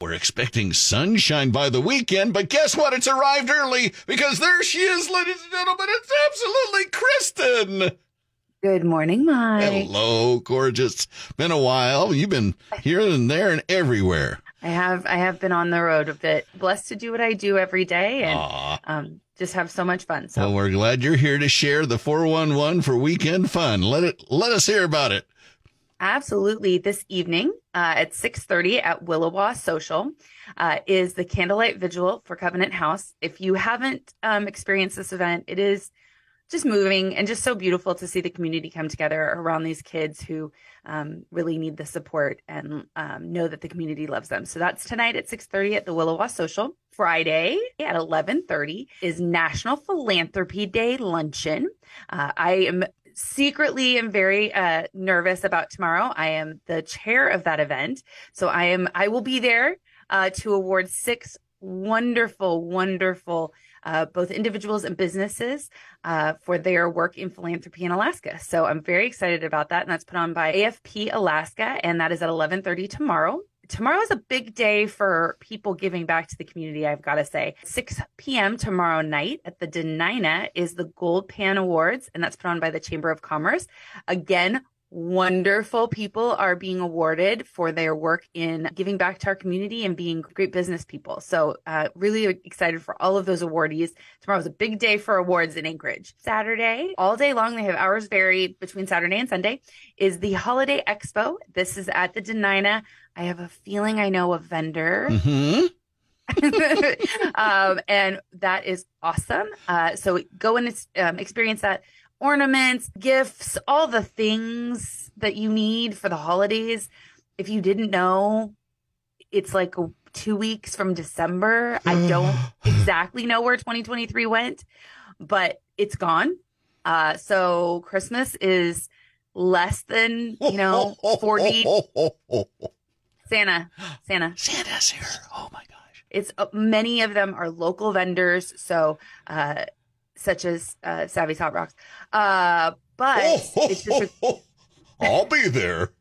We're expecting sunshine by the weekend, but guess what? It's arrived early because there she is, ladies and gentlemen. It's absolutely Kristin. Good morning, Mike. Hello, gorgeous. Been a while. You've been here and there and everywhere. I have I have been on the road a bit. Blessed to do what I do every day and um, just have so much fun. So Well, we're glad you're here to share the 411 for weekend fun. Let it let us hear about it. Absolutely, this evening uh, at six thirty at Williwaw Social uh, is the candlelight vigil for Covenant House. If you haven't um, experienced this event, it is just moving and just so beautiful to see the community come together around these kids who um, really need the support and um, know that the community loves them. So that's tonight at 6:30 at the Williwaw Social. Friday at 11:30 is National Philanthropy Day luncheon. Uh, I am secretly am very uh, nervous about tomorrow. I am the chair of that event, so I am I will be there uh, to award six wonderful, wonderful uh, both individuals and businesses uh, for their work in philanthropy in Alaska. So I'm very excited about that, and that's put on by AFP Alaska, and that is at 11:30 tomorrow. Tomorrow is a big day for people giving back to the community, I've got to say. 6 p.m. tomorrow night at the Dena'ina is the Gold Pan Awards, and that's put on by the Chamber of Commerce. Again, wonderful people are being awarded for their work in giving back to our community and being great business people. So, uh, really excited for all of those awardees. Tomorrow's a big day for awards in Anchorage. Saturday, all day long, they have hours vary between Saturday and Sunday, is the Holiday Expo. This is at the Dena'ina. I have a feeling I know a vendor. hmm um, and that is awesome. Uh, so go and um, experience that ornaments, gifts, all the things that you need for the holidays. If you didn't know, it's like two weeks from December. I don't exactly know where 2023 went, but it's gone. Uh, so Christmas is less than, you know, 40 Santa, Santa. Santa's here. Oh my gosh. It's uh, many of them are local vendors, so uh, such as uh, Savvy's Hot Rocks. Uh, but it's just I'll be there.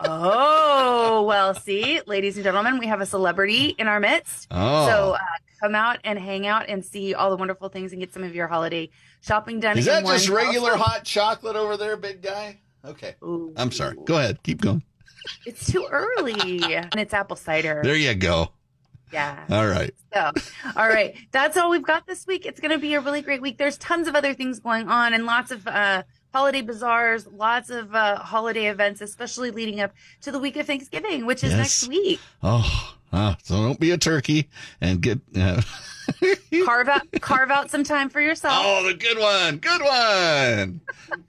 oh well. See, ladies and gentlemen, we have a celebrity in our midst. Oh. So uh, come out and hang out and see all the wonderful things and get some of your holiday shopping done. Is that just regular hot chocolate over there, big guy? Okay. Ooh. I'm sorry. Go ahead. Keep going. It's too early, and it's apple cider. There you go. Yeah. All right. So, all right, that's all we've got this week. It's going to be a really great week. There's tons of other things going on and lots of uh, holiday bazaars, lots of uh, holiday events, especially leading up to the week of Thanksgiving, which is Yes. next week. Oh, ah, so don't be a turkey and get. Carve out, carve out some time for yourself. oh, the good one. Good one.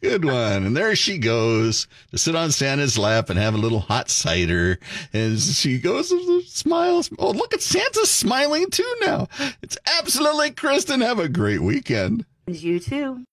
Good one. And there she goes to sit on Santa's lap and have a little hot cider. And she goes and smiles. Oh, look at Santa smiling too now. It's absolutely Kristin. Have a great weekend. And you too.